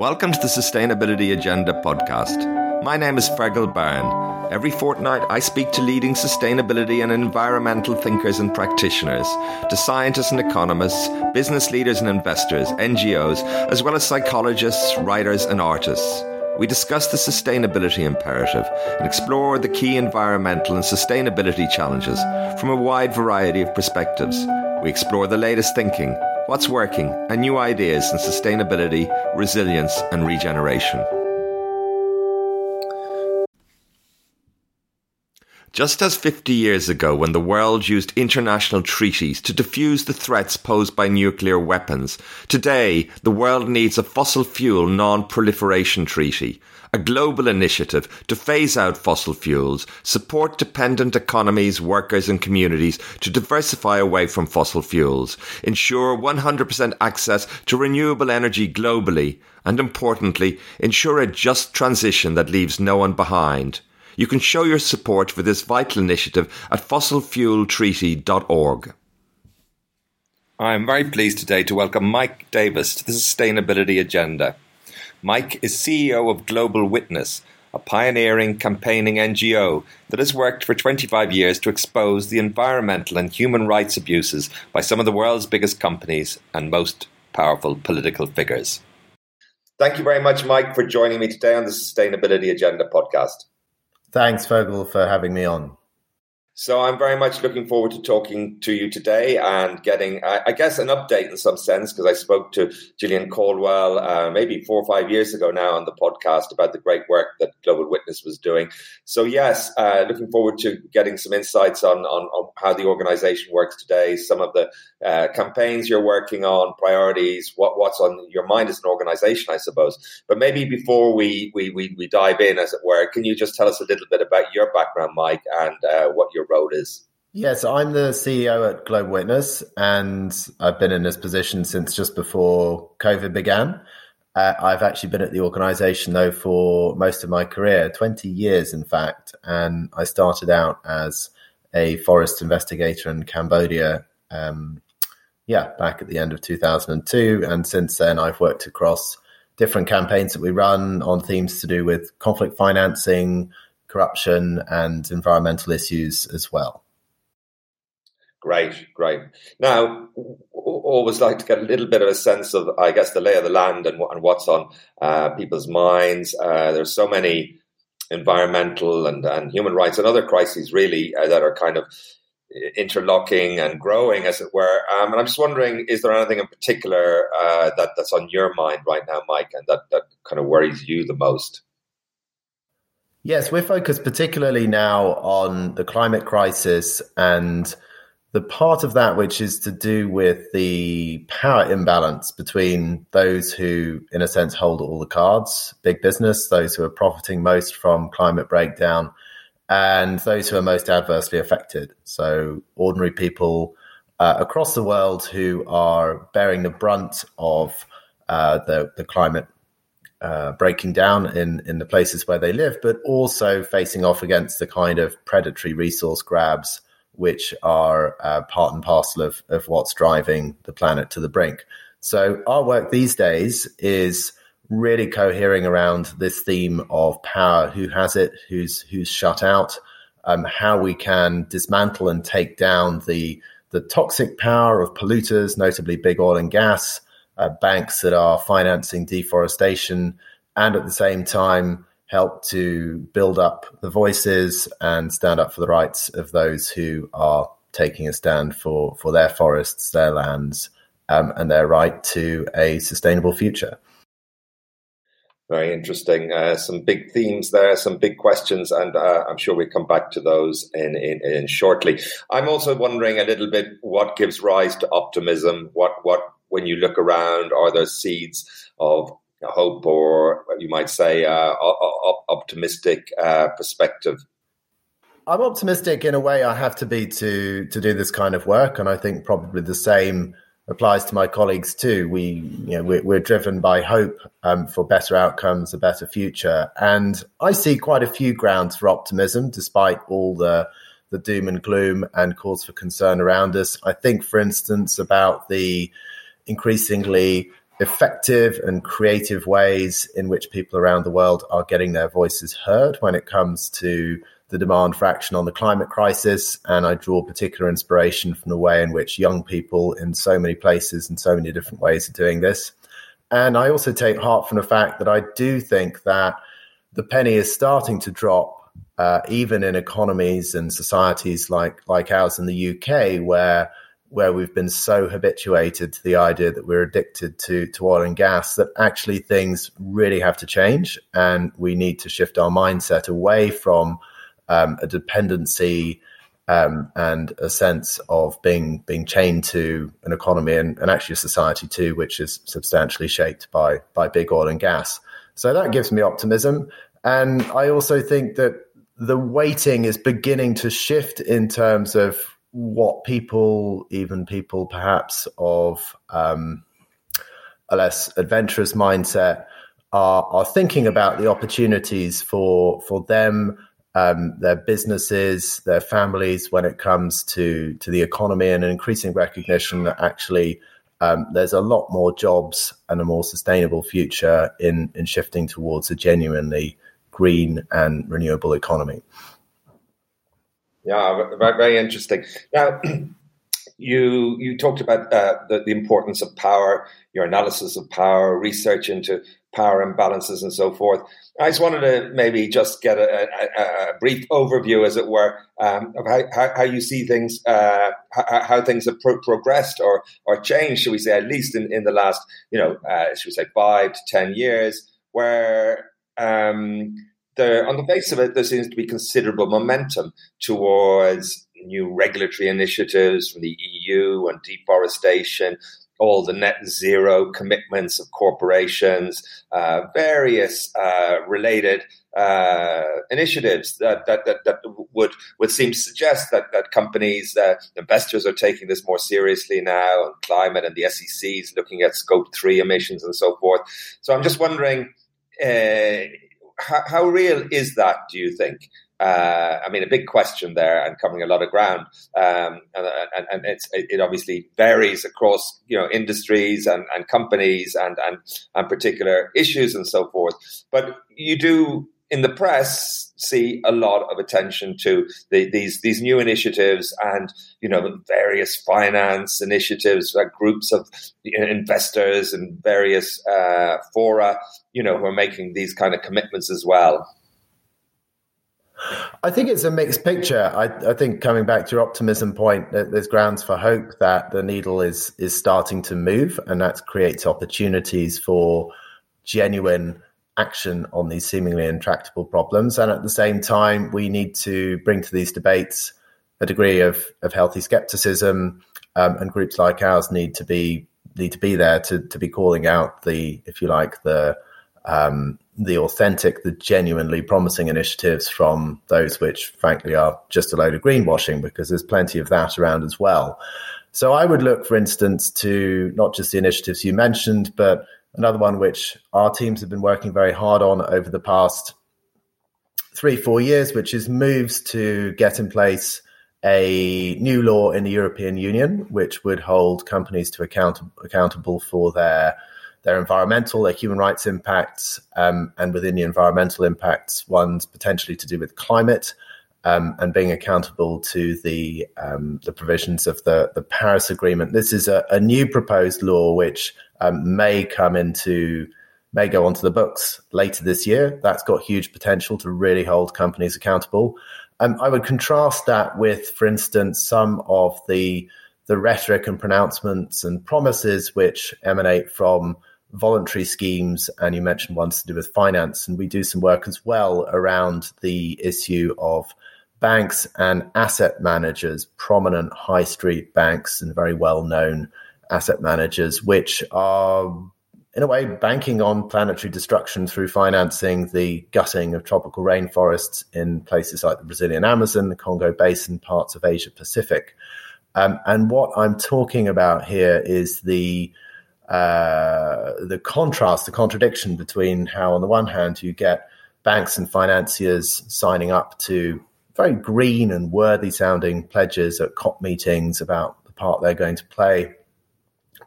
Welcome to the Sustainability Agenda podcast. My name is Fergal Byrne. Every fortnight, I speak to leading sustainability and environmental thinkers and practitioners, to scientists and economists, business leaders and investors, NGOs, as well as psychologists, writers, and artists. We discuss the sustainability imperative and explore the key environmental and sustainability challenges from a wide variety of perspectives. We explore the latest thinking what's working, and new ideas in sustainability, resilience, and regeneration. Just as 50 years ago, when the world used international treaties to defuse the threats posed by nuclear weapons, today the world needs a fossil fuel non proliferation treaty, a global initiative to phase out fossil fuels, support dependent economies, workers, and communities to diversify away from fossil fuels, ensure 100% access to renewable energy globally, and importantly, ensure a just transition that leaves no one behind. You can show your support for this vital initiative at fossilfueltreaty.org. I am very pleased today to welcome Mike Davis to the Sustainability Agenda. Mike is CEO of Global Witness, a pioneering campaigning NGO that has worked for 25 years to expose the environmental and human rights abuses by some of the world's biggest companies and most powerful political figures. Thank you very much, Mike, for joining me today on the Sustainability Agenda podcast. Thanks, Fergal, for having me on. So I'm very much looking forward to talking to you today and getting, I guess, an update in some sense because I spoke to Gillian Caldwell uh, maybe four or five years ago now on the podcast about the great work that Global Witness was doing. So yes, uh, looking forward to getting some insights on, on, on how the organization works today, some of the uh, campaigns you're working on, priorities, what, what's on your mind as an organization, I suppose. But maybe before we, we, we, we dive in, as it were, can you just tell us a little bit about your background, Mike, and uh, what your role is? Yes, I'm the CEO at Global Witness, and I've been in this position since just before COVID began. Uh, I've actually been at the organization though for most of my career, 20 years in fact, and I started out as a forest investigator in Cambodia. Um, yeah, back at the end of 2002, and since then I've worked across different campaigns that we run on themes to do with conflict financing, corruption, and environmental issues as well. Great, great. Now, always like to get a little bit of a sense of, I guess, the lay of the land and, and what's on uh, people's minds. Uh, there's so many environmental and, and human rights and other crises, really, uh, that are kind of interlocking and growing, as it were. Um, and I'm just wondering, is there anything in particular uh, that that's on your mind right now, Mike, and that that kind of worries you the most? Yes, we're focused particularly now on the climate crisis and the part of that which is to do with the power imbalance between those who, in a sense, hold all the cards, big business, those who are profiting most from climate breakdown, and those who are most adversely affected. So, ordinary people uh, across the world who are bearing the brunt of uh, the, the climate uh, breaking down in, in the places where they live, but also facing off against the kind of predatory resource grabs which are uh, part and parcel of, of what's driving the planet to the brink. So, our work these days is really cohering around this theme of power who has it, who's, who's shut out, um, how we can dismantle and take down the, the toxic power of polluters, notably big oil and gas uh, banks that are financing deforestation and at the same time help to build up the voices and stand up for the rights of those who are taking a stand for, for their forests, their lands, um, and their right to a sustainable future. Very interesting. Uh, some big themes there, some big questions, and uh, I'm sure we come back to those in, in, in, shortly. I'm also wondering a little bit what gives rise to optimism. What what when you look around, are there seeds of hope or you might say uh, optimistic uh, perspective? I'm optimistic in a way I have to be to to do this kind of work, and I think probably the same applies to my colleagues too. We, you know, we're, we're driven by hope um, for better outcomes, a better future, and I see quite a few grounds for optimism, despite all the the doom and gloom and cause for concern around us. I think, for instance, about the increasingly effective and creative ways in which people around the world are getting their voices heard when it comes to the demand for action on the climate crisis. And I draw particular inspiration from the way in which young people in so many places and so many different ways are doing this. And I also take heart from the fact that I do think that the penny is starting to drop, uh, even in economies and societies like like ours in the UK, where where we've been so habituated to the idea that we're addicted to to oil and gas that actually things really have to change, and we need to shift our mindset away from um, a dependency um, and a sense of being being chained to an economy and, and, actually a society too, which is substantially shaped by by big oil and gas. So that gives me optimism, and I also think that the weighting is beginning to shift in terms of what people, even people perhaps of um, a less adventurous mindset, are are thinking about the opportunities for for them um, their businesses, their families when it comes to to the economy, and an increasing recognition that actually um, there's a lot more jobs and a more sustainable future in in shifting towards a genuinely green and renewable economy. Yeah, very, interesting. Now, you you talked about uh, the, the importance of power, your analysis of power, research into power imbalances and so forth. I just wanted to maybe just get a, a, a brief overview, as it were, um, of how, how, how, you see things, uh, how, how, things have pro- progressed or or changed, should we say, at least in, in the last, you know, uh, should we say, five to ten years, where um, there, on the face of it, there seems to be considerable momentum towards new regulatory initiatives from the EU on deforestation, all the net zero commitments of corporations, uh, various uh, related uh, initiatives that, that, that, that, would would seem to suggest that that companies, uh, investors are taking this more seriously now, and climate and the SEC is looking at scope three emissions and so forth. So I'm just wondering. How, how real is that? Do you think? Uh, I mean, a big question there and covering a lot of ground. Um, and, and, and it obviously varies across, you know, industries and, and companies and, and, and particular issues and so forth. But you do in the press see a lot of attention to the, these these new initiatives and you know various finance initiatives like groups of investors and various uh, fora you know who are making these kind of commitments as well I think it's a mixed picture. I, I, think coming back to your optimism point, there's grounds for hope that the needle is is starting to move, and that creates opportunities for genuine action on these seemingly intractable problems. And at the same time, we need to bring to these debates a degree of, of healthy skepticism, um, and groups like ours need to be need to be there to to be calling out the, if you like, the um, the authentic, the genuinely promising initiatives from those which, frankly, are just a load of greenwashing, because there's plenty of that around as well. So I would look, for instance, to not just the initiatives you mentioned, but another one which our teams have been working very hard on over the past three, four years, which is moves to get in place a new law in the European Union, which would hold companies to account accountable for their their environmental, their human rights impacts, um, and within the environmental impacts, ones potentially to do with climate, um, and being accountable to the um, the provisions of the the Paris Agreement. This is a, a new proposed law which um, may come into may go onto the books later this year. That's got huge potential to really hold companies accountable. Um, I would contrast that with, for instance, some of the the rhetoric and pronouncements and promises which emanate from voluntary schemes, and you mentioned ones to do with finance. And we do some work as well around the issue of banks and asset managers, prominent high street banks and very well known asset managers, which are in a way banking on planetary destruction through financing the gutting of tropical rainforests in places like the Brazilian Amazon, the Congo Basin, parts of Asia Pacific. Um, and what I'm talking about here is the uh, the contrast, the contradiction between how, on the one hand, you get banks and financiers signing up to very green and worthy sounding pledges at COP meetings about the part they're going to play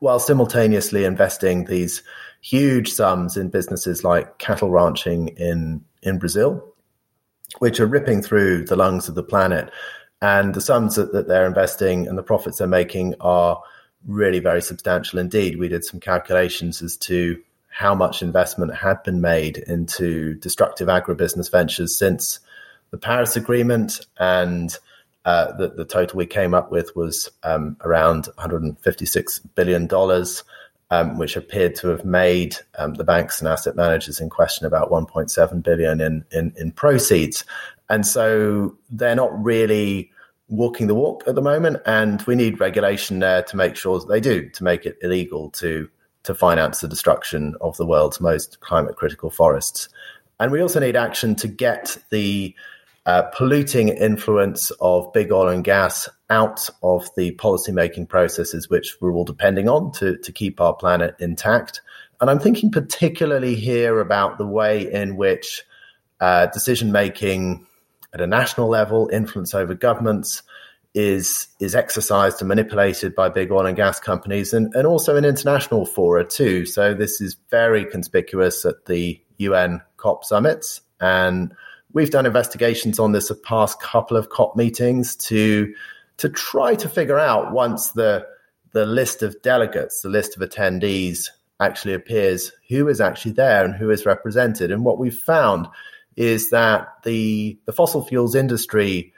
while simultaneously investing these huge sums in businesses like cattle ranching in, in Brazil, which are ripping through the lungs of the planet. And the sums that, that they're investing and the profits they're making are really very substantial indeed. We did some calculations as to how much investment had been made into destructive agribusiness ventures since the Paris Agreement, and uh, the, the, total we came up with was um, around 156 billion dollars, um, which appeared to have made um, the banks and asset managers in question about 1.7 billion in, in, in proceeds, and so they're not really walking the walk at the moment, and we need regulation there to make sure that they do, to make it illegal to to finance the destruction of the world's most climate critical forests. And we also need action to get the uh, polluting influence of big oil and gas out of the policymaking processes which we're all depending on to, to keep our planet intact. And I'm thinking particularly here about the way in which uh, decision making at a national level, influence over governments, is is exercised and manipulated by big oil and gas companies and, and also in international fora too. So this is very conspicuous at the UN COP summits. And we've done investigations on this the past couple of COP meetings to to try to figure out once the the list of delegates, the list of attendees actually appears, who is actually there and who is represented. And what we've found is that the the fossil fuels industry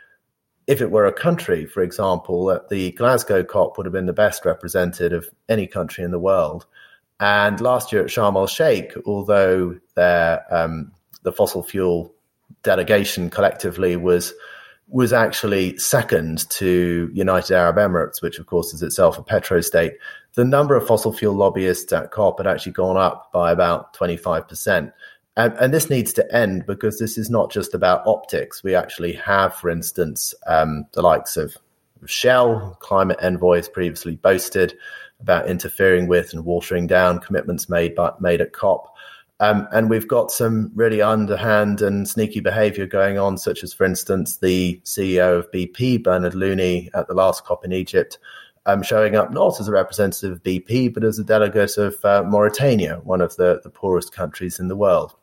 if it were a country, for example, at the Glasgow COP would have been the best represented of any country in the world. And last year at Sharm el Sheikh, although their, um, the fossil fuel delegation collectively was was actually second to United Arab Emirates, which of course is itself a petro state. The number of fossil fuel lobbyists at COP had actually gone up by about 25%. And, and, this needs to end because this is not just about optics. We actually have, for instance, um, the likes of Shell, climate envoys previously boasted about interfering with and watering down commitments made by, made at COP. Um, and we've got some really underhand and sneaky behavior going on, such as, for instance, the CEO of BP, Bernard Looney, at the last COP in Egypt, um, showing up not as a representative of BP, but as a delegate of uh, Mauritania, one of the, the poorest countries in the world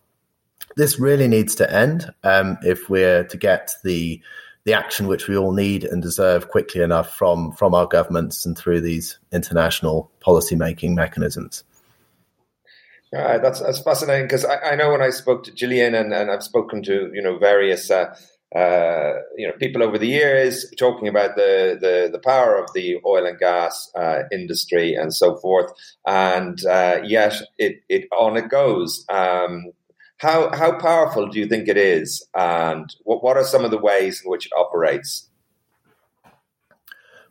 this really needs to end um, if we're to get the the action which we all need and deserve quickly enough from from our governments and through these international policy making mechanisms. That's that's fascinating because I, I, know when I spoke to Gillian and, and I've spoken to you know various uh, uh, you know people over the years talking about the the, the power of the oil and gas uh, industry and so forth, and uh, yet it it on it goes. Um, how how powerful do you think it is, and what what are some of the ways in which it operates?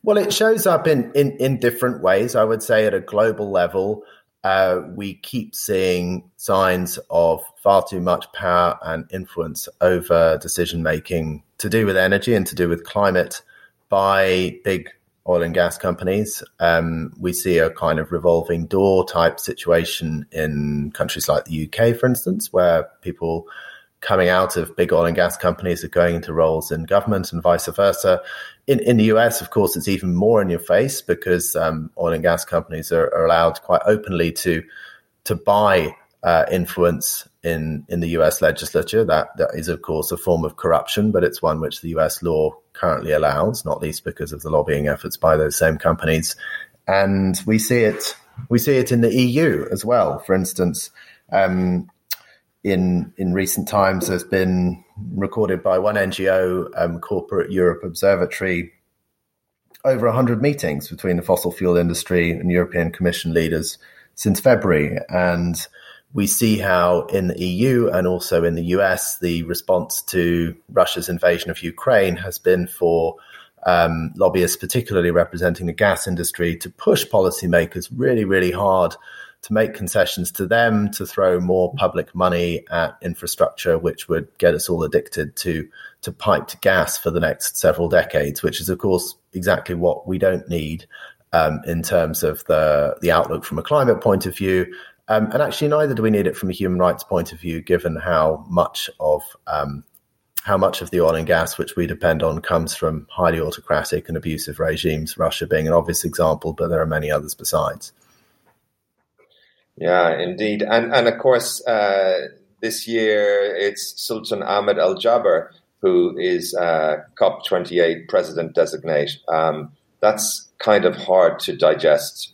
Well, it shows up in in, in different ways. I would say at a global level, uh, we keep seeing signs of far too much power and influence over decision making to do with energy and to do with climate by big oil and gas companies. Um, we see a kind of revolving door type situation in countries like the UK, for instance, where people coming out of big oil and gas companies are going into roles in government and vice versa. In, in the US, of course, it's even more in your face because um, oil and gas companies are, are, allowed quite openly to to buy uh, influence in in the US legislature. That that is, of course, a form of corruption, but it's one which the US law currently allows, not least because of the lobbying efforts by those same companies. And we see it we see it in the EU as well. For instance, um, in in recent times, there's been recorded by one NGO, um, Corporate Europe Observatory, over 100 meetings between the fossil fuel industry and European Commission leaders since February. And we see how in the EU and also in the US, the response to Russia's invasion of Ukraine has been for um, lobbyists, particularly representing the gas industry, to push policymakers really, really hard to make concessions to them, to throw more public money at infrastructure, which would get us all addicted to to piped gas for the next several decades, which is, of course, exactly what we don't need um, in terms of the the outlook from a climate point of view, um, and actually, neither do we need it from a human rights point of view, given how much of um, how much of the oil and gas which we depend on comes from highly autocratic and abusive regimes. Russia being an obvious example, but there are many others besides. Yeah, indeed, and and of course, uh, this year it's Sultan Ahmed Al Jaber who is uh, COP28 president designate. Um, that's kind of hard to digest.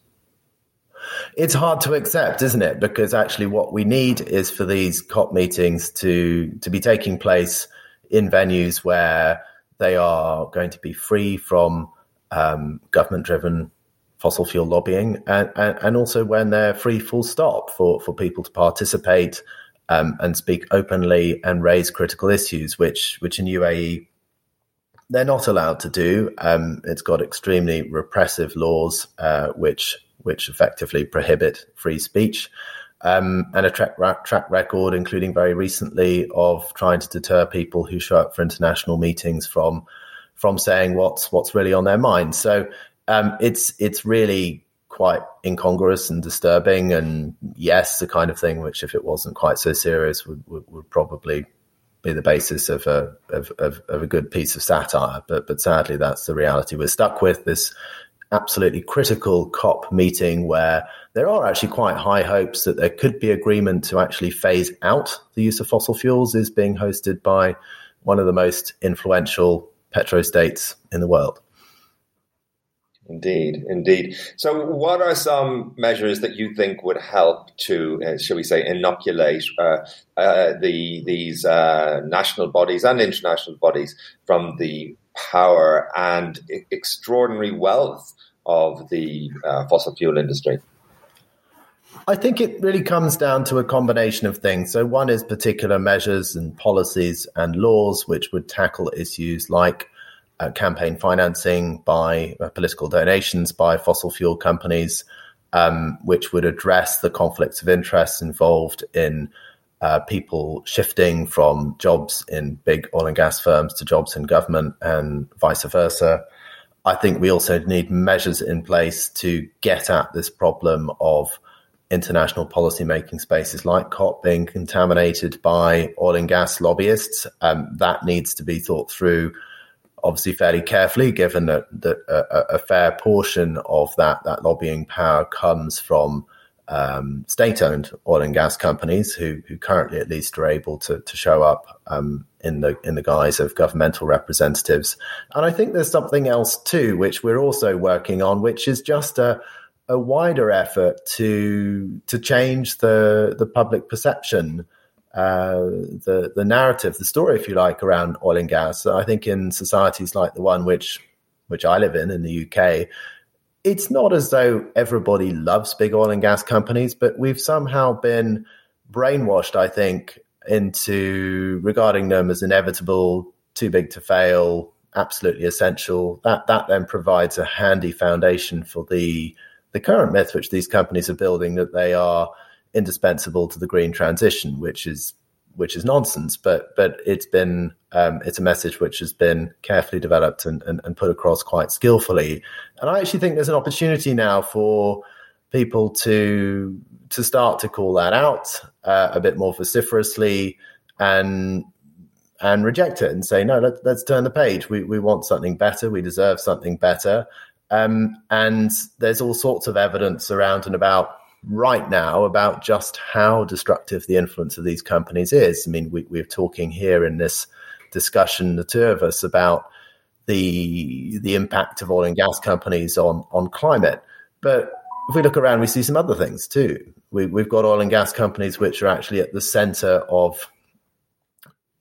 It's hard to accept, isn't it? Because actually, what we need is for these COP meetings to to be taking place in venues where they are going to be free from um, government driven fossil fuel lobbying and, and, and, also when they're free full stop for, for people to participate um, and speak openly and raise critical issues, which, which in UAE they're not allowed to do. Um, it's got extremely repressive laws uh, which which effectively prohibit free speech. Um, and a track, track record, including very recently, of trying to deter people who show up for international meetings from from saying what's what's really on their mind. So um, it's it's really quite incongruous and disturbing, and yes, the kind of thing which, if it wasn't quite so serious, would would, would probably be the basis of a of, of, of, a good piece of satire. But but sadly, that's the reality we're stuck with. This absolutely critical COP meeting where there are actually quite high hopes that there could be agreement to actually phase out the use of fossil fuels is being hosted by one of the most influential petrostates in the world. Indeed, indeed. So, what are some measures that you think would help to, uh, shall we say, inoculate uh, uh, the these uh, national bodies and international bodies from the power and extraordinary wealth of the uh, fossil fuel industry? I think it really comes down to a combination of things. So, one is particular measures and policies and laws which would tackle issues like uh, campaign financing by uh, political donations by fossil fuel companies, um, which would address the conflicts of interest involved in uh, people shifting from jobs in big oil and gas firms to jobs in government and vice versa. I think we also need measures in place to get at this problem of international policymaking spaces like COP being contaminated by oil and gas lobbyists. Um, that needs to be thought through, obviously fairly carefully, given that, that a, a, fair portion of that that lobbying power comes from um, state-owned oil and gas companies who, who currently at least are able to, to show up um, in the in the guise of governmental representatives. And I think there's something else too, which we're also working on, which is just a a wider effort to to change the the public perception, uh, the the narrative, the story, if you like, around oil and gas. So I think in societies like the one which which I live in in the UK, it's not as though everybody loves big oil and gas companies, but we've somehow been brainwashed, I think, into regarding them as inevitable, too big to fail, absolutely essential. That that then provides a handy foundation for the the current myth which these companies are building that they are indispensable to the green transition, which is which is nonsense. But but it's been um, it's a message which has been carefully developed and, and, and, put across quite skillfully. And I actually think there's an opportunity now for people to to start to call that out uh, a bit more vociferously and and reject it and say no let, us turn the page we, we want something better we deserve something better um, and there's all sorts of evidence around and about right now about just how destructive the influence of these companies is i mean we, we're talking here in this discussion, the two of us, about the the impact of oil and gas companies on on climate. But if we look around, we see some other things too. We, we've got oil and gas companies which are actually at the center of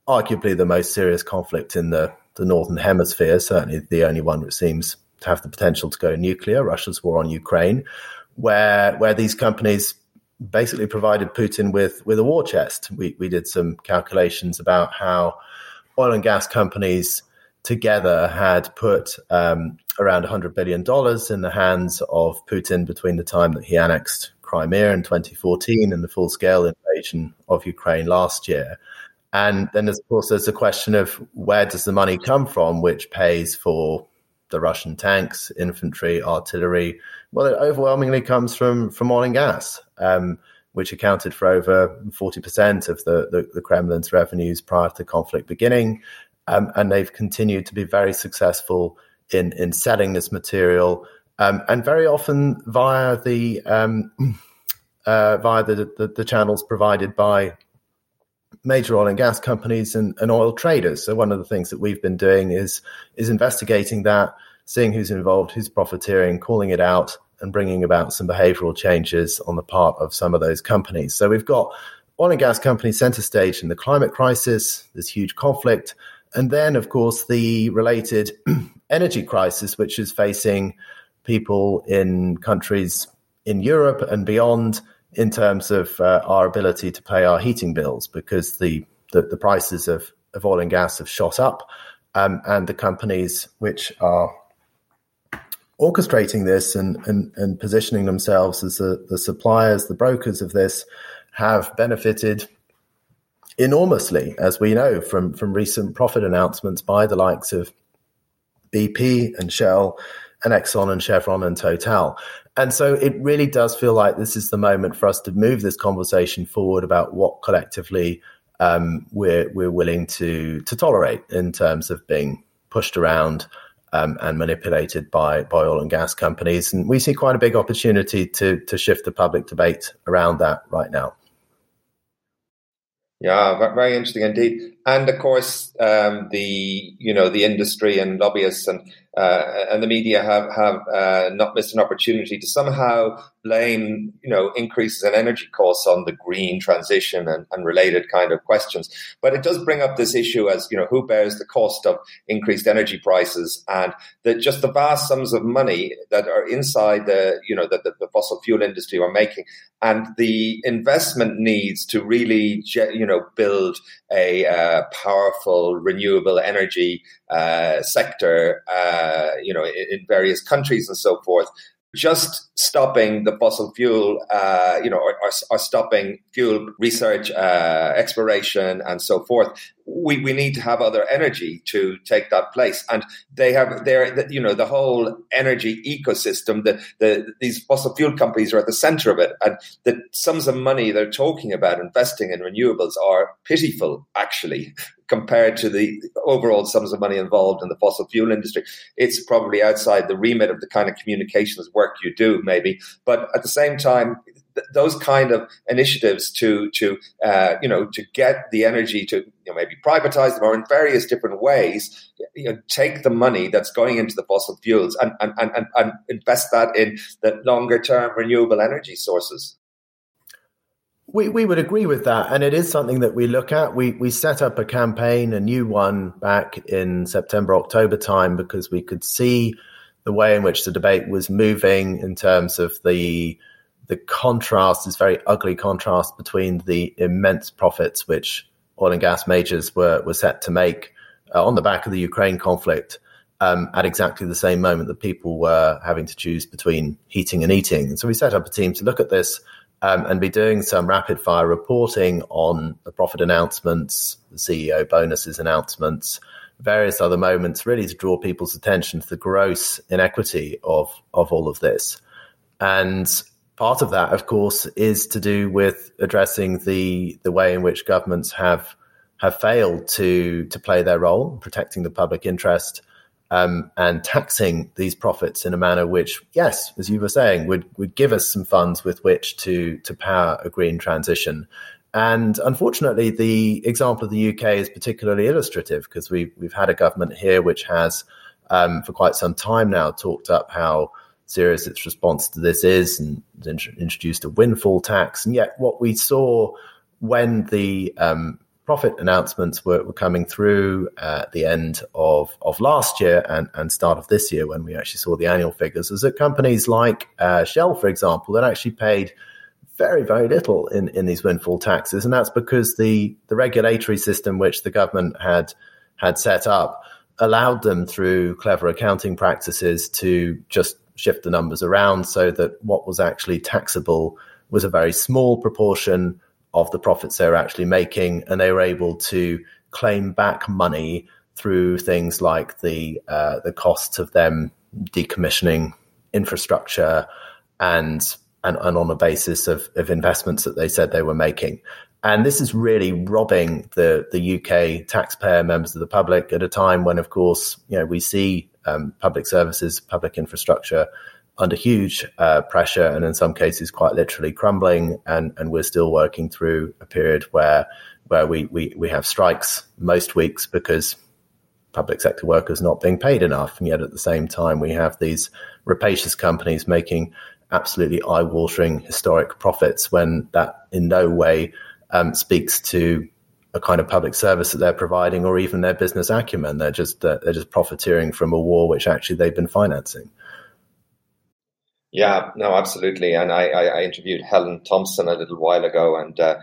arguably the most serious conflict in the, the northern hemisphere. Certainly, the only one which seems to have the potential to go nuclear. Russia's war on Ukraine, where where these companies basically provided Putin with with a war chest. We we did some calculations about how oil and gas companies together had put um, around $100 billion in the hands of Putin between the time that he annexed Crimea in 2014 and the full scale invasion of Ukraine last year. And then, of course, there's a question of where does the money come from, which pays for the Russian tanks, infantry, artillery. Well, it overwhelmingly comes from from oil and gas. Um, which accounted for over 40% of the, the, the Kremlin's revenues prior to the conflict beginning. Um, and they've continued to be very successful in, in selling this material, um, and very often via the um, uh, via the, the, the channels provided by major oil and gas companies and, and, oil traders. So one of the things that we've been doing is is investigating that, seeing who's involved, who's profiteering, calling it out, and bringing about some behavioural changes on the part of some of those companies. So we've got oil and gas companies centre stage in the climate crisis, this huge conflict, and then of course the related energy crisis, which is facing people in countries in Europe and beyond in terms of uh, our ability to pay our heating bills because the, the, the prices of, of oil and gas have shot up. Um, and the companies which are orchestrating this and, and, and positioning themselves as the, the suppliers, the brokers of this, have benefited enormously, as we know from, from recent profit announcements by the likes of BP and Shell and Exxon and Chevron and Total. And so it really does feel like this is the moment for us to move this conversation forward about what collectively um, we're we're willing to to tolerate in terms of being pushed around um, and manipulated by by oil and gas companies. And we see quite a big opportunity to to shift the public debate around that right now. Yeah, very interesting indeed. And of course, um, the you know the industry and lobbyists and uh, and the media have have uh, not missed an opportunity to somehow blame you know increases in energy costs on the green transition and, and related kind of questions. But it does bring up this issue as you know who bears the cost of increased energy prices and the, just the vast sums of money that are inside the you know that the, the fossil fuel industry are making and the investment needs to really you know build a uh, powerful renewable energy uh, sector, uh, you know, in, in, various countries and so forth. Just stopping the fossil fuel, uh, you know, or, or, or, stopping fuel research, uh, exploration, and so forth. We, we need to have other energy to take that place, and they have their, you know, the whole energy ecosystem. That the these fossil fuel companies are at the center of it, and the sums of money they're talking about investing in renewables are pitiful, actually, compared to the overall sums of money involved in the fossil fuel industry. It's probably outside the remit of the kind of communications work you do, maybe. But at the same time, th- those kind of initiatives to to uh, you know to get the energy to you know, maybe privatize them or in various different ways, you know, take the money that's going into the fossil fuels and and, and, and invest that in the longer term renewable energy sources. We, we would agree with that. And it is something that we look at. We, we set up a campaign, a new one back in September, October time, because we could see the way in which the debate was moving in terms of the, the contrast, this very ugly contrast between the immense profits which oil and gas majors were, were set to make uh, on the back of the Ukraine conflict. Um, at exactly the same moment that people were having to choose between heating and eating. And so we set up a team to look at this um, and be doing some rapid fire reporting on the profit announcements, the CEO bonuses announcements, various other moments, really to draw people's attention to the gross inequity of of all of this. And part of that, of course, is to do with addressing the the way in which governments have have failed to to play their role, protecting the public interest, um, and taxing these profits in a manner which, yes, as you were saying, would would give us some funds with which to to power a green transition. And unfortunately, the example of the UK is particularly illustrative because we we've had a government here which has, um, for quite some time now, talked up how serious its response to this is and introduced a windfall tax. And yet, what we saw when the um, profit announcements were, were coming through at the end of, of last year and, and start of this year when we actually saw the annual figures is that companies like uh, Shell, for example, that actually paid very, very little in, in these windfall taxes. And that's because the, the regulatory system which the government had had set up allowed them through clever accounting practices to just shift the numbers around so that what was actually taxable was a very small proportion of the profits they were actually making, and they were able to claim back money through things like the uh, the costs of them decommissioning infrastructure and and, and on a basis of, of investments that they said they were making. And this is really robbing the, the UK taxpayer members of the public at a time when, of course, you know, we see um, public services, public infrastructure under huge uh, pressure and in some cases quite literally crumbling. And, and we're still working through a period where where we, we, we have strikes most weeks because public sector workers not being paid enough. And yet at the same time, we have these rapacious companies making absolutely eye watering historic profits when that in no way um, speaks to a kind of public service that they're providing or even their business acumen. They're just uh, they're just profiteering from a war which actually they've been financing. Yeah, no, absolutely. And I, I, I interviewed Helen Thompson a little while ago, and uh,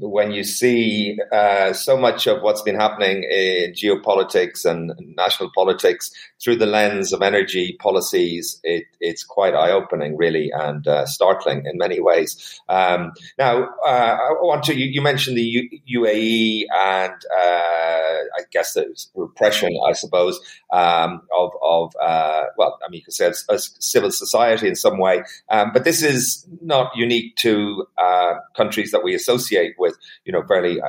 when you see uh, so much of what's been happening in geopolitics and national politics through the lens of energy policies, it, it's quite eye opening, really, and uh, startling in many ways. Um, now, uh, I want to, you, you mentioned the U- UAE and uh, I guess the repression, I suppose, um, of, of uh, well, I mean, you could say it's civil society in some way, um, but this is not unique to uh, countries that we associate with, you know, fairly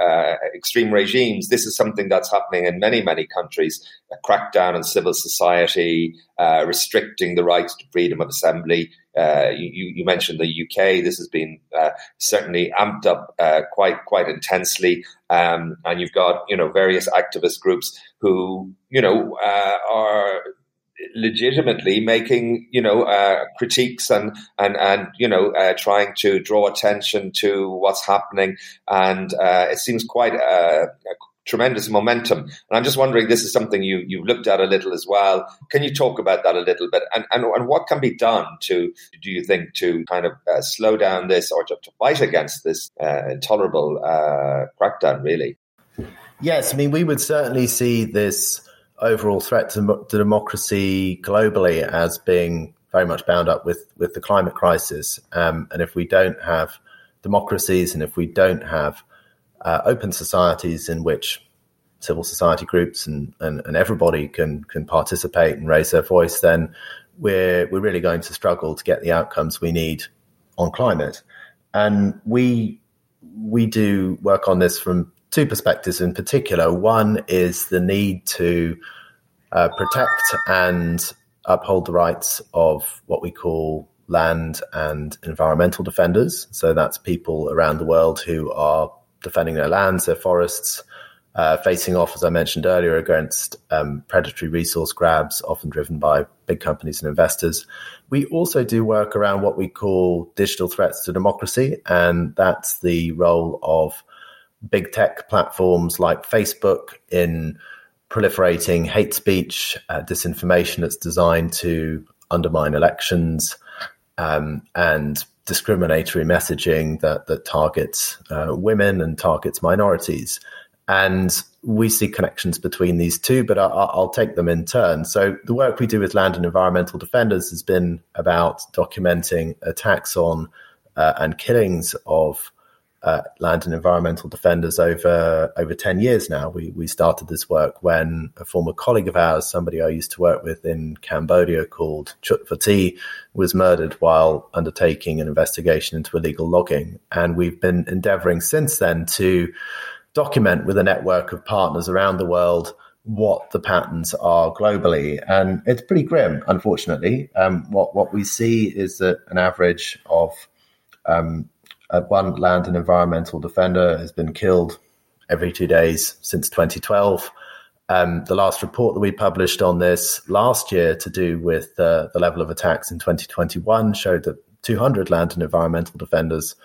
extreme regimes. This is something that's happening in many, many countries, a crackdown on civil society society, uh, restricting the rights to freedom of assembly. Uh, you, you, mentioned the UK. This has been uh, certainly amped up uh, quite quite intensely, um, and you've got you know various activist groups who you know uh, are legitimately making you know uh, critiques and and and you know uh, trying to draw attention to what's happening and uh, it seems quite a, tremendous momentum. And I'm just wondering, this is something you, you've looked at a little as well. Can you talk about that a little bit? And, and, and what can be done to, do you think, to kind of uh, slow down this or to, to fight against this uh, intolerable uh, crackdown, really? Yes, I mean, we would certainly see this overall threat to, to democracy globally as being very much bound up with, with the climate crisis. Um, and if we don't have democracies and if we don't have uh, open societies in which civil society groups and, and, and everybody can can participate and raise their voice, then we're we're really going to struggle to get the outcomes we need on climate. And we we do work on this from two perspectives in particular. One is the need to uh, protect and uphold the rights of what we call land and environmental defenders. So that's people around the world who are defending their lands, their forests, uh, facing off, as I mentioned earlier, against um, predatory resource grabs, often driven by big companies and investors. We also do work around what we call digital threats to democracy, and that's the role of big tech platforms like Facebook in proliferating hate speech, uh, disinformation that's designed to undermine elections, um, and discriminatory messaging that that targets uh, women and targets minorities. And we see connections between these two, but I'll, I'll, take them in turn. So the work we do with land and environmental defenders has been about documenting attacks on uh, and killings of uh, land and environmental defenders over over 10 years now. We, we started this work when a former colleague of ours, somebody I used to work with in Cambodia called Chut Wutty, was murdered while undertaking an investigation into illegal logging. And we've been endeavoring since then to document with a network of partners around the world what the patterns are globally. And it's pretty grim, unfortunately. Um, what, what we see is that an average of um, one land and environmental defender has been killed every two days since 2012. Um, the last report that we published on this last year to do with uh, the level of attacks in 2021 showed that 200 land and environmental defenders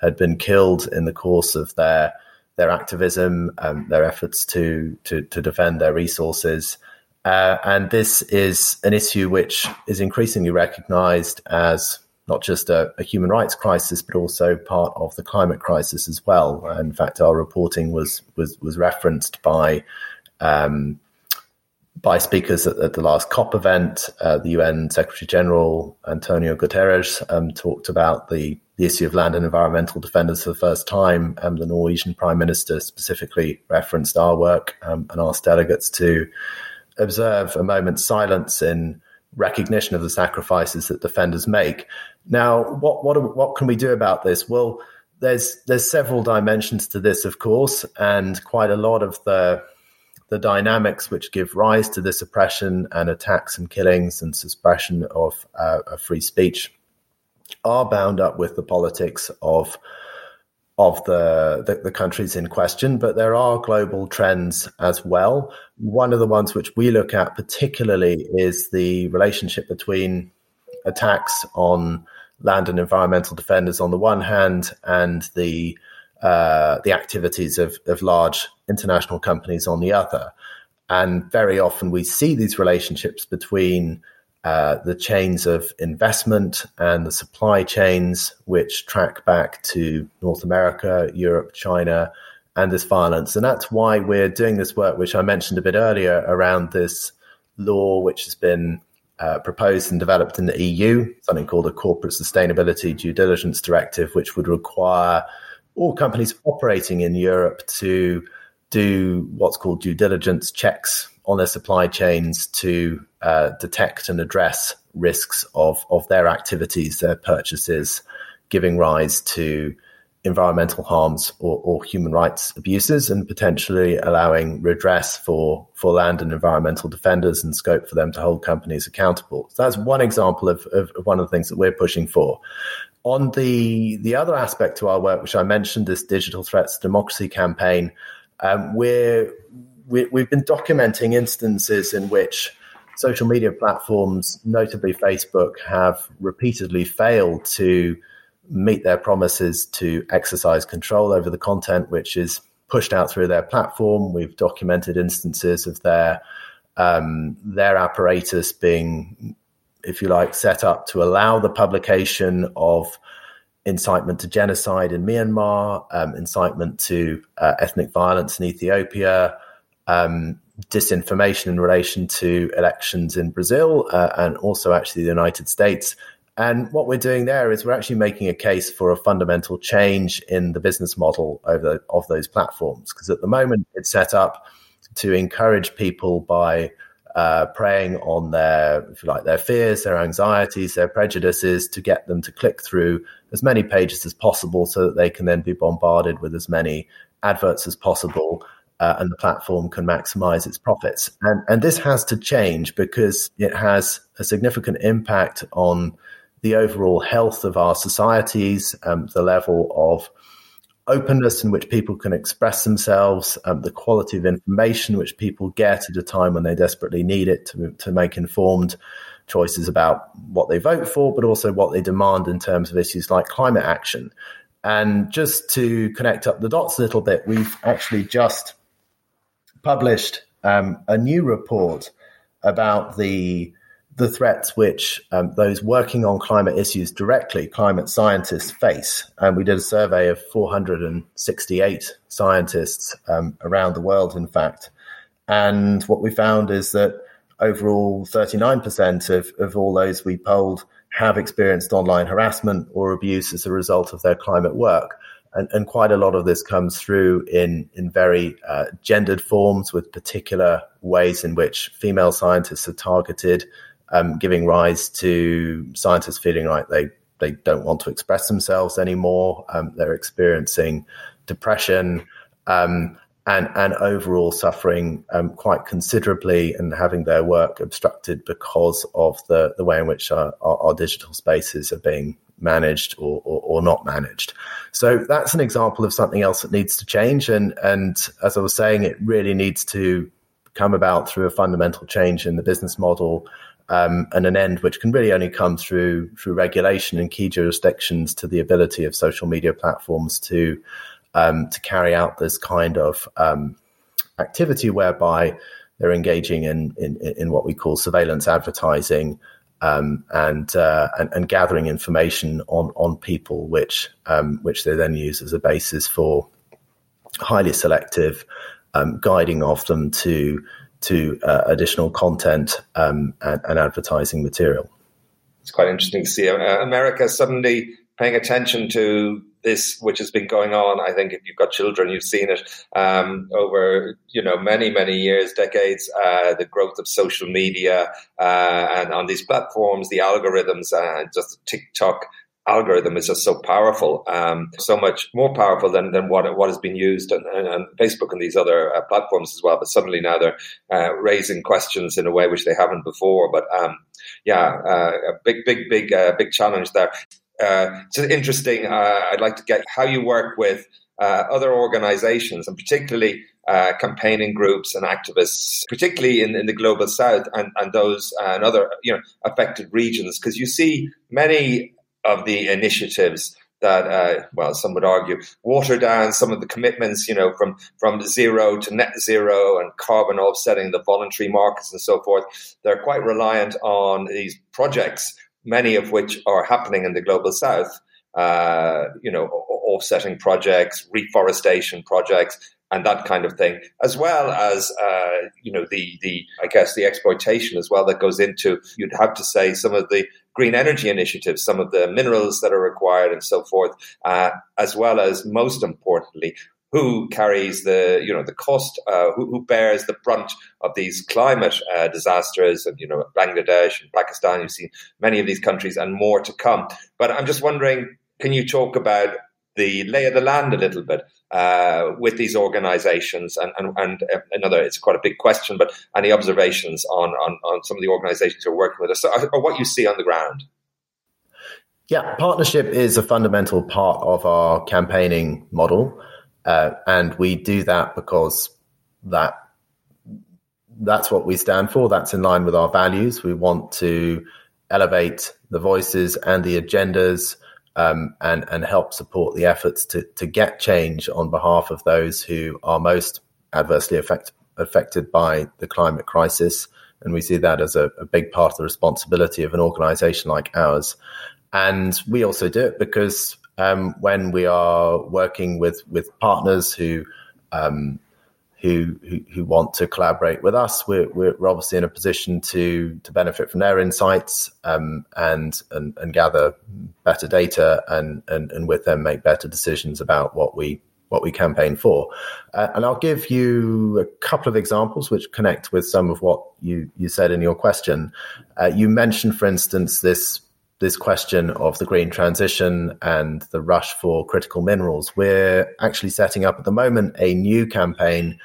had been killed in the course of their their activism, um, their efforts to, to, to defend their resources. Uh, and this is an issue which is increasingly recognized as not just a, a, human rights crisis, but also part of the climate crisis as well. In fact, our reporting was was was referenced by um, by speakers at, at, the last COP event. Uh, the UN Secretary General Antonio Guterres um, talked about the the issue of land and environmental defenders for the first time. Um, the Norwegian Prime Minister specifically referenced our work um, and asked delegates to observe a moment's silence in recognition of the sacrifices that defenders make. Now, what what what can we do about this? Well, there's there's several dimensions to this, of course, and quite a lot of the the dynamics which give rise to this oppression and attacks and killings and suppression of, uh, free speech are bound up with the politics of of the, the, the countries in question, but there are global trends as well. One of the ones which we look at particularly is the relationship between attacks on land and environmental defenders on the one hand, and the uh, the activities of, of large international companies on the other. And very often we see these relationships between uh, the chains of investment and the supply chains, which track back to North America, Europe, China, and this violence. And that's why we're doing this work, which I mentioned a bit earlier, around this law, which has been uh, proposed and developed in the EU, something called a Corporate Sustainability Due Diligence Directive, which would require all companies operating in Europe to do what's called due diligence checks on their supply chains to uh, detect and address risks of, of their activities, their purchases, giving rise to environmental harms or, or, human rights abuses and potentially allowing redress for, for land and environmental defenders and scope for them to hold companies accountable. So that's one example of, of, of one of the things that we're pushing for. On the the other aspect to our work, which I mentioned, this digital threats democracy campaign, um, we're we, we've been documenting instances in which social media platforms, notably Facebook, have repeatedly failed to meet their promises to exercise control over the content which is pushed out through their platform. We've documented instances of their um, their apparatus being, if you like, set up to allow the publication of incitement to genocide in Myanmar, um, incitement to uh, ethnic violence in Ethiopia, um, disinformation in relation to elections in Brazil uh, and also actually the United States. And what we're doing there is we're actually making a case for a fundamental change in the business model over, of those platforms. Because at the moment, it's set up to encourage people by uh, preying on their, if you like, their fears, their anxieties, their prejudices, to get them to click through as many pages as possible, so that they can then be bombarded with as many adverts as possible, uh, and the platform can maximize its profits. And and this has to change because it has a significant impact on the overall health of our societies, um, the level of openness in which people can express themselves, um, the quality of information which people get at a time when they desperately need it to, to make informed choices about what they vote for, but also what they demand in terms of issues like climate action. And just to connect up the dots a little bit, we've actually just published um, a new report about the the threats which um, those working on climate issues directly, climate scientists, face. And we did a survey of 468 scientists um, around the world, in fact. And what we found is that overall, 39% of, of all those we polled have experienced online harassment or abuse as a result of their climate work. And, and quite a lot of this comes through in, in very uh, gendered forms with particular ways in which female scientists are targeted um, giving rise to scientists feeling like they they don't want to express themselves anymore. Um, they're experiencing depression um, and and overall suffering um, quite considerably and having their work obstructed because of the the way in which our, our, our digital spaces are being managed or, or, or, not managed. So that's an example of something else that needs to change. And and as I was saying, it really needs to come about through a fundamental change in the business model um, and an end which can really only come through through regulation in key jurisdictions to the ability of social media platforms to um, to carry out this kind of um, activity whereby they're engaging in, in, in what we call surveillance advertising um, and, uh, and, and gathering information on on people which um, which they then use as a basis for highly selective um, guiding of them to to uh, additional content um, and, and, advertising material. It's quite interesting to see uh, America suddenly paying attention to this, which has been going on. I think if you've got children, you've seen it um, over you know many many years, decades. Uh, the growth of social media uh, and on these platforms, the algorithms, and uh, just TikTok algorithm is just so powerful, um, so much more powerful than, than what what has been used on, on Facebook and these other uh, platforms as well. But suddenly now they're uh, raising questions in a way which they haven't before. But um, yeah, uh, a big, big, big, uh, big challenge there. Uh, it's interesting. Uh, I'd like to get how you work with other organizations and particularly uh, campaigning groups and activists, particularly in, in the global south and, and those uh, and other you know affected regions, because you see many of the initiatives that, uh, well, some would argue, water down some of the commitments, you know, from from zero to net zero and carbon offsetting, the voluntary markets and so forth. They're quite reliant on these projects, many of which are happening in the global south. Uh, you know, offsetting projects, reforestation projects, and that kind of thing, as well as uh, you know the the I guess the exploitation as well that goes into you'd have to say some of the green energy initiatives, some of the minerals that are required, and so forth, uh, as well as most importantly. Who carries the you know the cost? Uh, who, who, bears the brunt of these climate uh, disasters? And you know Bangladesh and Pakistan. You've seen many of these countries, and more to come. But I'm just wondering, can you talk about the lay of the land a little bit uh, with these organizations. And, and, and another it's quite a big question but any observations on, on, on some of the organizations you're working with us? Or what you see on the ground? Yeah partnership is a fundamental part of our campaigning model uh, and we do that because that that's what we stand for. That's in line with our values. We want to elevate the voices and the agendas um, and and help support the efforts to to get change on behalf of those who are most adversely affect, affected by the climate crisis. And we see that as a, a big part of the responsibility of an organisation like ours. And we also do it because um, when we are working with with partners who um, who, who, who want to collaborate with us. We're, we're obviously in a position to to benefit from their insights um, and, and and gather better data and, and and with them make better decisions about what we what we campaign for. Uh, and I'll give you a couple of examples which connect with some of what you you said in your question. Uh, you mentioned, for instance, this this question of the green transition and the rush for critical minerals. We're actually setting up at the moment a new campaign,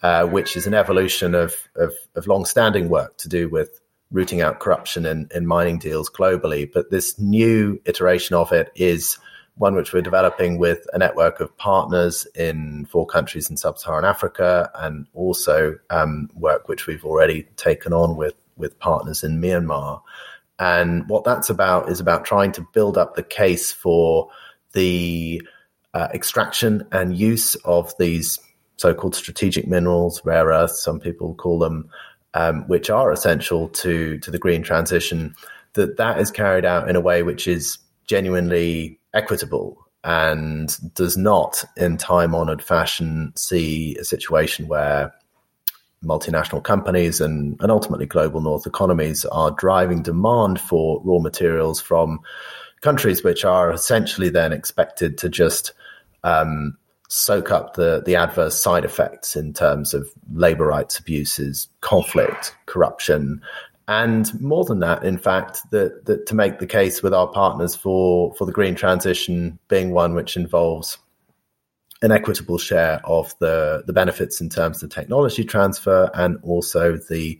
uh, which is an evolution of, of, of long-standing work to do with rooting out corruption in, in mining deals globally. But this new iteration of it is one which we're developing with a network of partners in four countries in sub-Saharan Africa, and also um, work which we've already taken on with with partners in Myanmar. And what that's about is about trying to build up the case for the uh, extraction and use of these so-called strategic minerals, rare earths, some people call them, um, which are essential to to the green transition. That that is carried out in a way which is genuinely equitable and does not, in time-honored fashion, see a situation where multinational companies and, and ultimately global north economies are driving demand for raw materials from countries which are essentially then expected to just um, soak up the, the adverse side effects in terms of labor rights abuses, conflict, corruption, and more than that, in fact, that, that to make the case with our partners for, for the green transition being one which involves an equitable share of the, the benefits in terms of technology transfer and also the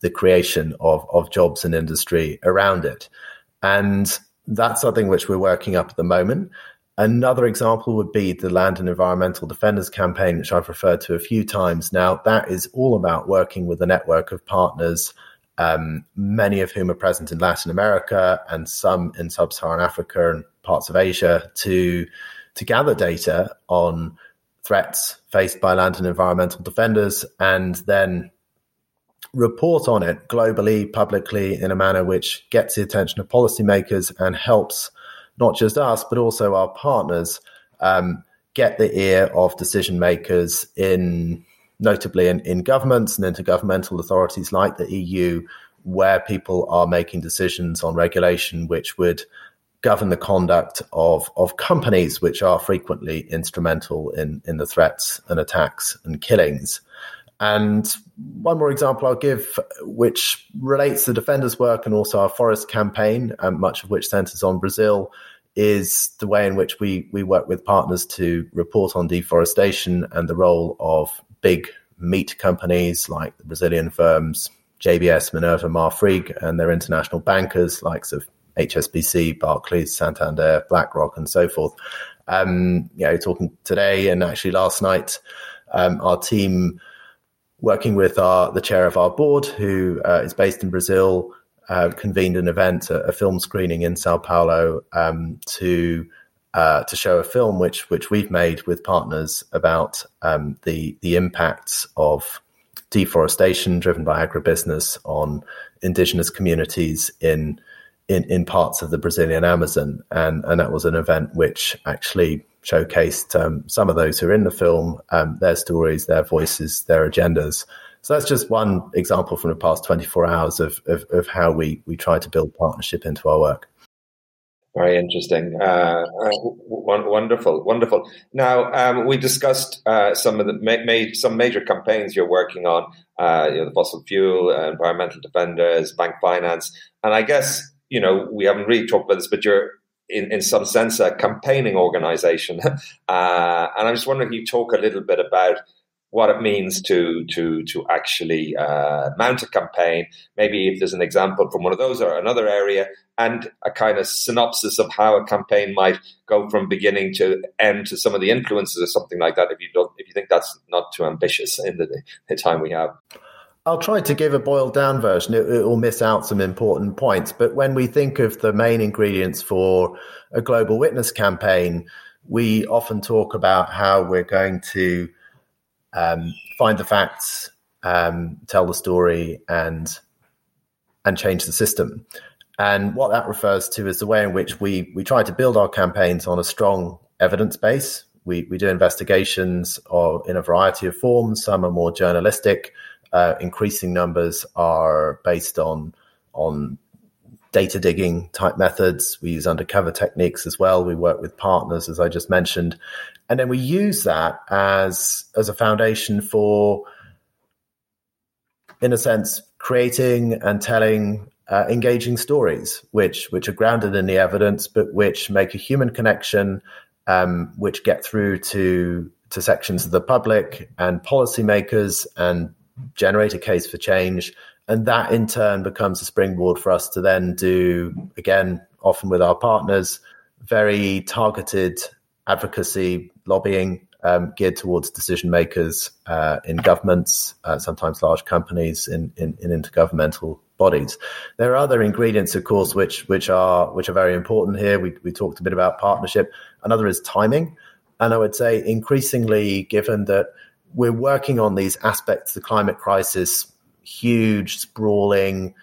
the creation of, of jobs and industry around it. And that's something which we're working up at the moment. Another example would be the Land and Environmental Defenders campaign, which I've referred to a few times now. That is all about working with a network of partners, um, many of whom are present in Latin America and some in sub Saharan Africa and parts of Asia, to to gather data on threats faced by land and environmental defenders and then report on it globally, publicly, in a manner which gets the attention of policymakers and helps not just us, but also our partners um, get the ear of decision makers in notably in, in governments and intergovernmental authorities like the EU, where people are making decisions on regulation which would govern the conduct of, of companies which are frequently instrumental in, in the threats and attacks and killings. And one more example I'll give, which relates to Defenders' work and also our forest campaign, um, much of which centers on Brazil, is the way in which we, we work with partners to report on deforestation and the role of big meat companies like the Brazilian firms JBS, Minerva, Marfrig, and their international bankers, likes of HSBC, Barclays, Santander, BlackRock, and so forth. Um, you know, talking today and actually last night, um, our team working with our the chair of our board, who uh, is based in Brazil, uh, convened an event, a, a, film screening in Sao Paulo, um, to uh, to show a film which which we've made with partners about um, the the impacts of deforestation driven by agribusiness on indigenous communities in in, in parts of the Brazilian Amazon, and and that was an event which actually showcased um, some of those who are in the film, um, their stories, their voices, their agendas. So that's just one example from the past 24 hours of, of, of how we, we try to build partnership into our work. Very interesting. Uh, uh, wonderful, wonderful. Now um, we discussed uh, some of the ma- made some major campaigns you're working on. Uh, you know, the fossil fuel, uh, environmental defenders, bank finance, and I guess you know we haven't really talked about this, but you're in, in some sense a campaigning organization. Uh, and I'm just wondering if you talk a little bit about what it means to to to actually uh, mount a campaign. Maybe if there's an example from one of those or another area, and a kind of synopsis of how a campaign might go from beginning to end to some of the influences or something like that. If you don't, if you think that's not too ambitious in the, the time we have. I'll try to give a boiled down version. It, it will miss out some important points. But when we think of the main ingredients for a global witness campaign, we often talk about how we're going to um, find the facts, um, tell the story, and and change the system. And what that refers to is the way in which we we try to build our campaigns on a strong evidence base. We we do investigations or in a variety of forms. Some are more journalistic. Uh, increasing numbers are based on on data digging type methods. We use undercover techniques as well. We work with partners, as I just mentioned, and then we use that as as a foundation for, in a sense, creating and telling uh, engaging stories, which which are grounded in the evidence, but which make a human connection, um, which get through to to sections of the public and policymakers and generate a case for change. And that in turn becomes a springboard for us to then do again often with our partners very targeted advocacy lobbying um, geared towards decision makers uh, in governments uh, sometimes large companies in, in, in, intergovernmental bodies. There are other ingredients of course which which are which are very important here. We, we talked a bit about partnership. Another is timing. And i would say increasingly given that we're working on these aspects of the climate crisis huge, sprawling,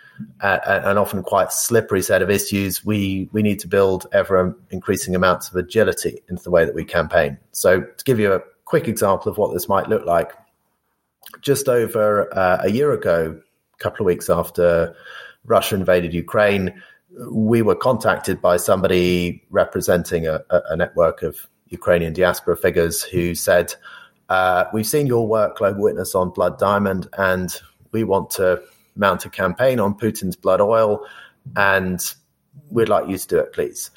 uh, and often quite slippery set of issues, we we need to build ever increasing amounts of agility into the way that we campaign. So, to give you a quick example of what this might look like, just over uh, a year ago, a couple of weeks after Russia invaded Ukraine, we were contacted by somebody representing a, a network of Ukrainian diaspora figures who said. Uh, we've seen your work, Global Witness, on Blood Diamond, and we want to mount a campaign on Putin's blood oil, and we'd like you to do it, please.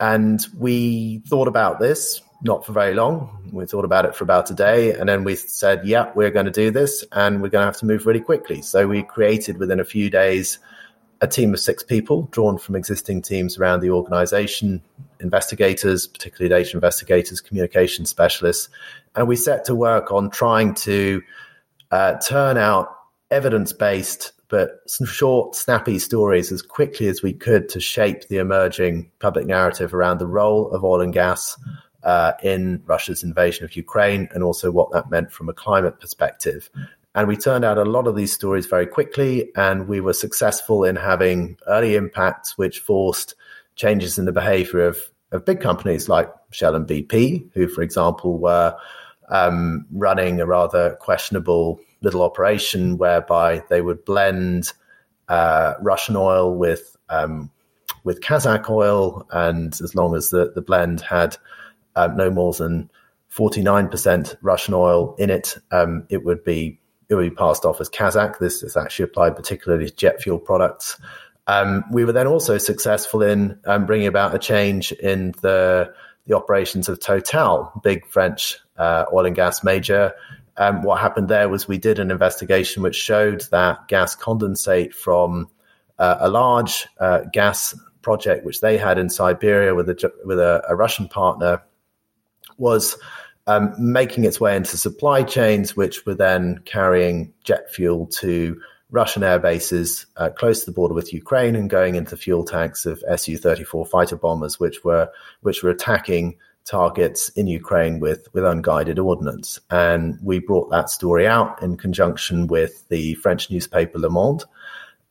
And we thought about this not for very long. We thought about it for about a day, and then we said, "Yeah, we're going to do this, and we're going to have to move really quickly." So we created within a few days a team of six people drawn from existing teams around the organization, investigators, particularly data investigators, communication specialists, and we set to work on trying to uh, turn out evidence based but short, snappy stories as quickly as we could to shape the emerging public narrative around the role of oil and gas uh, in Russia's invasion of Ukraine and also what that meant from a climate perspective. And we turned out a lot of these stories very quickly, and we were successful in having early impacts which forced changes in the behavior of, of big companies like Shell and BP, who, for example, were um, running a rather questionable little operation whereby they would blend uh, Russian oil with um, with Kazakh oil, and as long as the, the blend had um, no more than forty nine percent Russian oil in it, um, it would be it would be passed off as Kazakh. This is actually applied particularly to jet fuel products. Um, we were then also successful in um, bringing about a change in the the operations of Total, big French uh, oil and gas major. Um, what happened there was we did an investigation which showed that gas condensate from uh, a large uh, gas project which they had in Siberia with a with a, a Russian partner was um, making its way into supply chains, which were then carrying jet fuel to Russian air bases uh, close to the border with Ukraine and going into fuel tanks of Su-34 fighter bombers, which were which were attacking targets in Ukraine with with unguided ordnance. And we brought that story out in conjunction with the French newspaper Le Monde.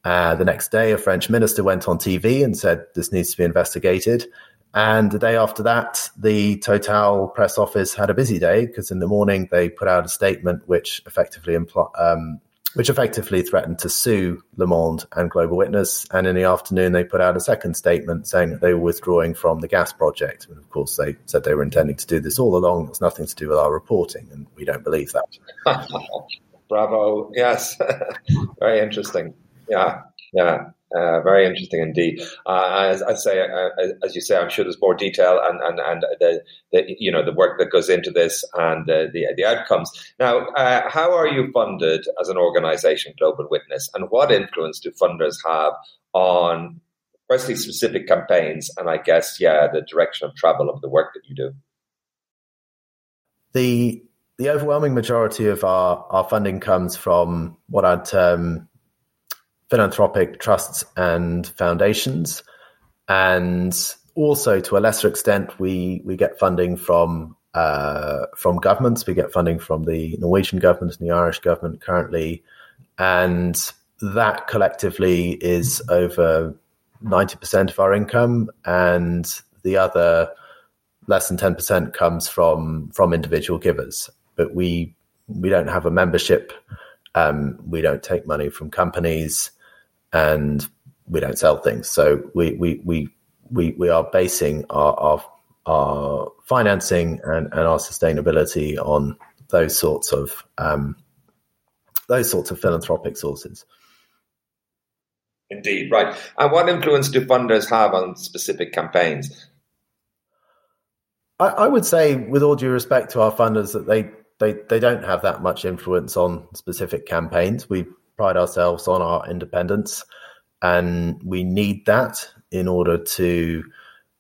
Uh, the next day, a French minister went on TV and said this needs to be investigated. And the day after that, the Total press office had a busy day because in the morning they put out a statement which effectively impl- um, which effectively threatened to sue Le Monde and Global Witness. And in the afternoon, they put out a second statement saying that they were withdrawing from the gas project. And of course, they said they were intending to do this all along. It's nothing to do with our reporting, and we don't believe that. Bravo. Yes. Very interesting. Yeah. Yeah. Uh, very interesting indeed. Uh, as I say, uh, as you say, I'm sure there's more detail and and and the, the you know the work that goes into this and the the, the outcomes. Now, uh, how are you funded as an organisation, Global Witness, and what influence do funders have on, firstly, specific campaigns, and I guess yeah, the direction of travel of the work that you do. The the overwhelming majority of our, our funding comes from what I'd term philanthropic trusts and foundations. And also, to a lesser extent, we, we get funding from uh, from governments. We get funding from the Norwegian government and the Irish government currently. And that collectively is over 90% of our income. And the other less than 10% comes from, from individual givers. But we, we don't have a membership. Um, we don't take money from companies and we don't sell things. So we we we we, we are basing our, our our financing and, and our sustainability on those sorts of um, those sorts of philanthropic sources. Indeed, right. And what influence do funders have on specific campaigns? I, I would say, with all due respect to our funders, that they, they, they don't have that much influence on specific campaigns. We pride ourselves on our independence, and we need that in order to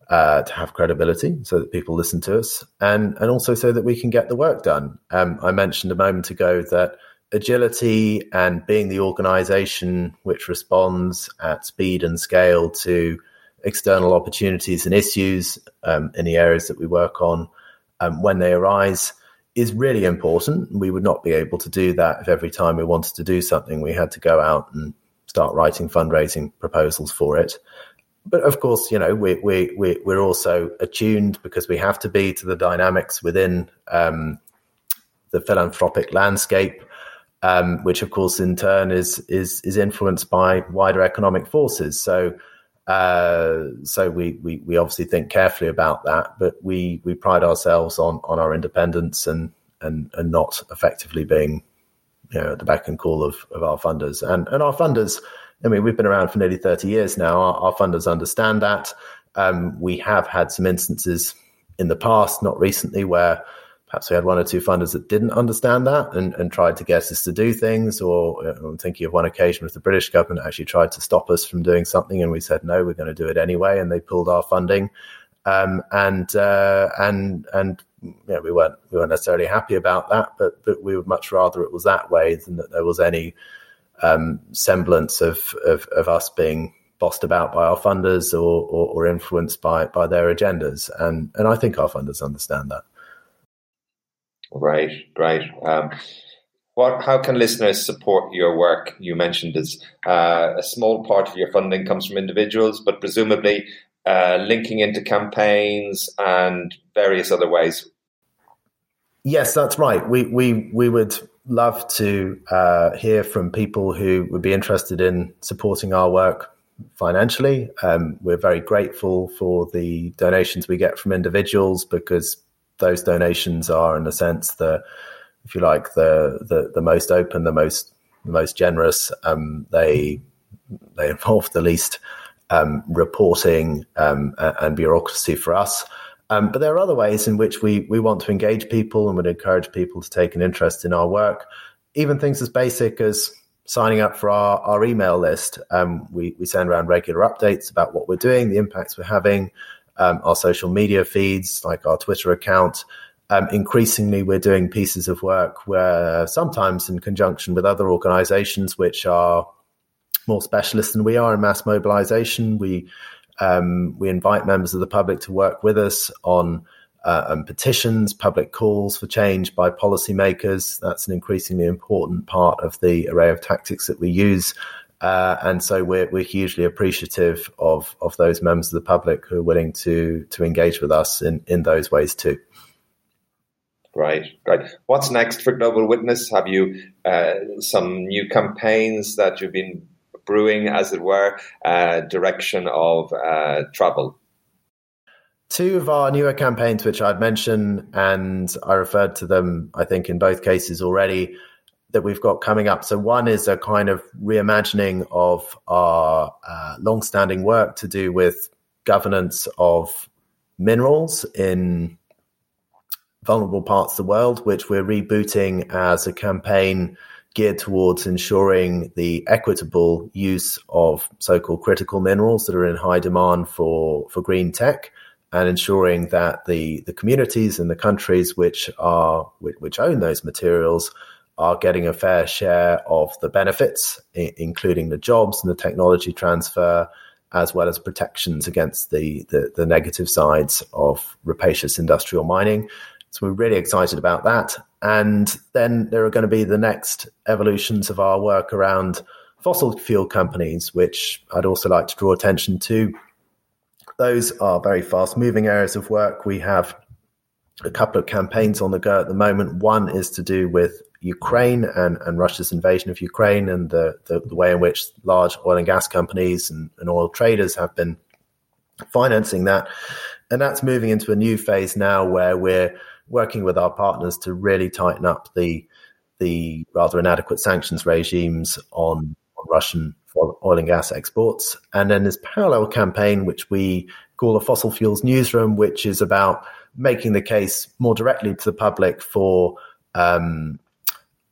uh, to have credibility, so that people listen to us, and and also so that we can get the work done. Um, I mentioned a moment ago that agility and being the organization which responds at speed and scale to external opportunities and issues um, in the areas that we work on um, when they arise is really important. We would not be able to do that if every time we wanted to do something, we had to go out and start writing fundraising proposals for it. But of course, you know, we, we, we, we're also attuned because we have to be to the dynamics within um, the philanthropic landscape, um, which of course in turn is, is, is influenced by wider economic forces. So, uh, so we, we, we obviously think carefully about that, but we, we pride ourselves on, on our independence and, and, and not effectively being, you know, at the beck and call of, of our funders. And, and our funders, I mean, we've been around for nearly 30 years now. Our, our funders understand that. Um, we have had some instances in the past, not recently, where perhaps we had one or two funders that didn't understand that and, and tried to get us to do things. Or uh, I'm thinking of one occasion with the British government actually tried to stop us from doing something, and we said no, we're going to do it anyway, and they pulled our funding. Um, and uh, and and know, we weren't we weren't necessarily happy about that, but but we would much rather it was that way than that there was any um, semblance of, of, of us being bossed about by our funders or, or, or influenced by by their agendas. And and I think our funders understand that. Right, right. Um, what? How can listeners support your work? You mentioned as uh, a small part of your funding comes from individuals, but presumably uh, linking into campaigns and various other ways. Yes, that's right. We we we would love to uh, hear from people who would be interested in supporting our work financially. Um, we're very grateful for the donations we get from individuals because those donations are, in a sense, the if you like, the the, the most open, the most the most generous. Um, they they involve the least um, reporting um, and bureaucracy for us. Um, but there are other ways in which we we want to engage people and would encourage people to take an interest in our work. Even things as basic as signing up for our, our email list. Um, we, we send around regular updates about what we're doing, the impacts we're having, um, our social media feeds, like our Twitter account. Um, increasingly, we're doing pieces of work where sometimes in conjunction with other organizations which are more specialist than we are in mass mobilization, we um, we invite members of the public to work with us on uh, um, petitions, public calls for change by policymakers. That's an increasingly important part of the array of tactics that we use. Uh, and so we're, we're hugely appreciative of, of those members of the public who are willing to, to engage with us in, in those ways too. Right, right. What's next for Global Witness? Have you uh, some new campaigns that you've been brewing, as it were, uh, direction of uh, travel? Two of our newer campaigns, which I'd mentioned, and I referred to them, I think, in both cases already, that we've got coming up. So, one is a kind of reimagining of our uh, long-standing work to do with governance of minerals in vulnerable parts of the world, which we're rebooting as a campaign geared towards ensuring the equitable use of so-called critical minerals that are in high demand for, for green tech and ensuring that the, the communities and the countries which are which, which own those materials are getting a fair share of the benefits, I- including the jobs and the technology transfer, as well as protections against the, the, the negative sides of rapacious industrial mining. So we're really excited about that. And then there are going to be the next evolutions of our work around fossil fuel companies, which I'd also like to draw attention to those are very fast moving areas of work. We have a couple of campaigns on the go at the moment. One is to do with Ukraine and, and Russia's invasion of Ukraine and the, the, the, way in which large oil and gas companies and, and oil traders have been financing that. And that's moving into a new phase now where we're working with our partners to really tighten up the the rather inadequate sanctions regimes on, on Russian oil and gas exports. And then this parallel campaign, which we call the Fossil Fuels Newsroom, which is about making the case more directly to the public for um,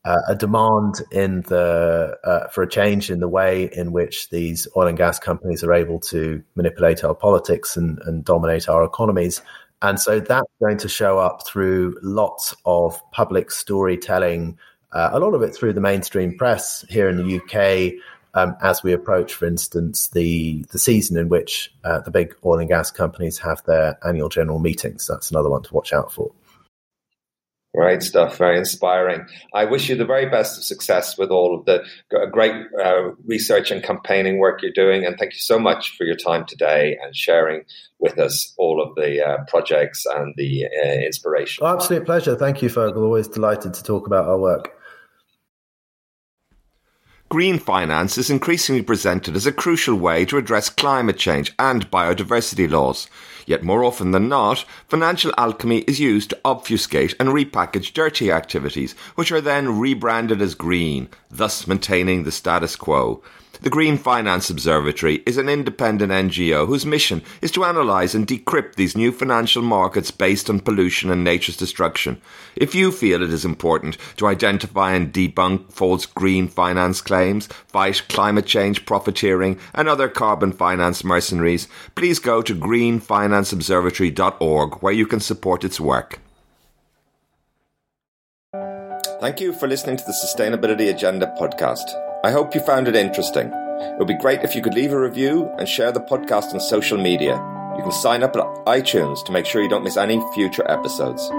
uh, a demand in the uh, for a change in the way in which these oil and gas companies are able to manipulate our politics and, and dominate our economies. And so that's going to show up through lots of public storytelling, uh, a lot of it through the mainstream press here in the UK, um, as we approach, for instance, the the season in which uh, the big oil and gas companies have their annual general meetings. That's another one to watch out for. Great stuff, very inspiring. I wish you the very best of success with all of the great uh, research and campaigning work you're doing. And thank you so much for your time today and sharing with us all of the uh, projects and the uh, inspiration. Oh, absolute pleasure. Thank you, Fergal. Always delighted to talk about our work. Green finance is increasingly presented as a crucial way to address climate change and biodiversity loss. Yet more often than not, financial alchemy is used to obfuscate and repackage dirty activities, which are then rebranded as green, thus maintaining the status quo. The Green Finance Observatory is an independent NGO whose mission is to analyse and decrypt these new financial markets based on pollution and nature's destruction. If you feel it is important to identify and debunk false green finance claims, fight climate change profiteering, and other carbon finance mercenaries, please go to greenfinanceobservatory.org where you can support its work. Thank you for listening to the Sustainability Agenda podcast. I hope you found it interesting. It would be great if you could leave a review and share the podcast on social media. You can sign up at iTunes to make sure you don't miss any future episodes.